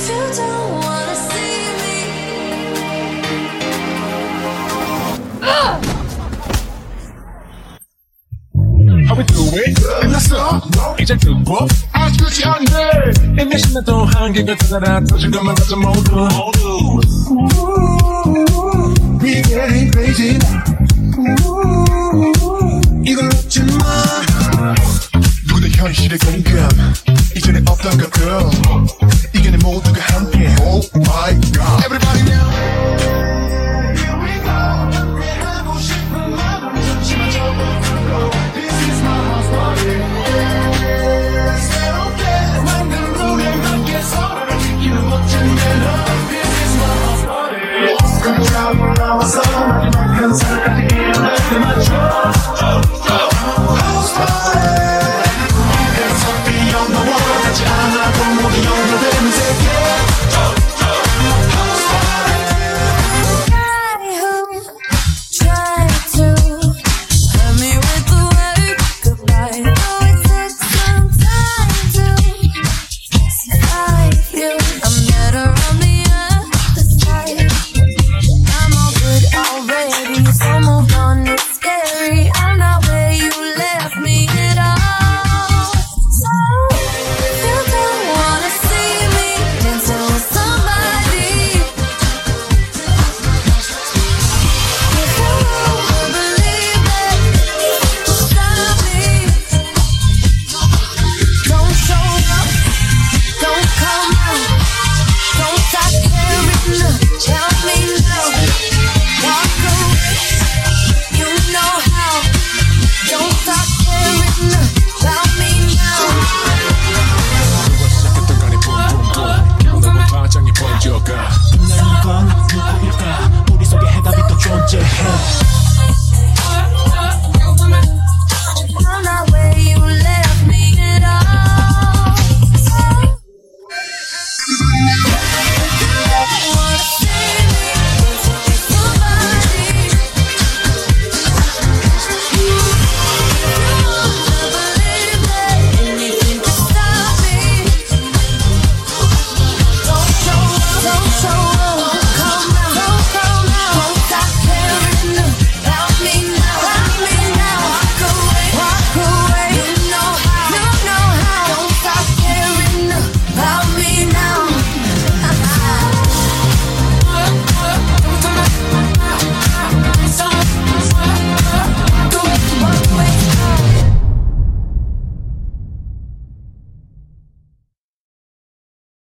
If you don't wanna see me. How we do it? 끝났어 이제 두고 아주 끝이 안돼 이미 시간 또 한계가 다가라 터질것만 가져 모두 We getting crazy 이걸 놓지 마 누구나 현실의 공감 이전에 없던 것 girl I'm gonna go to the house, I'm gonna go to the house, I'm gonna go to the house,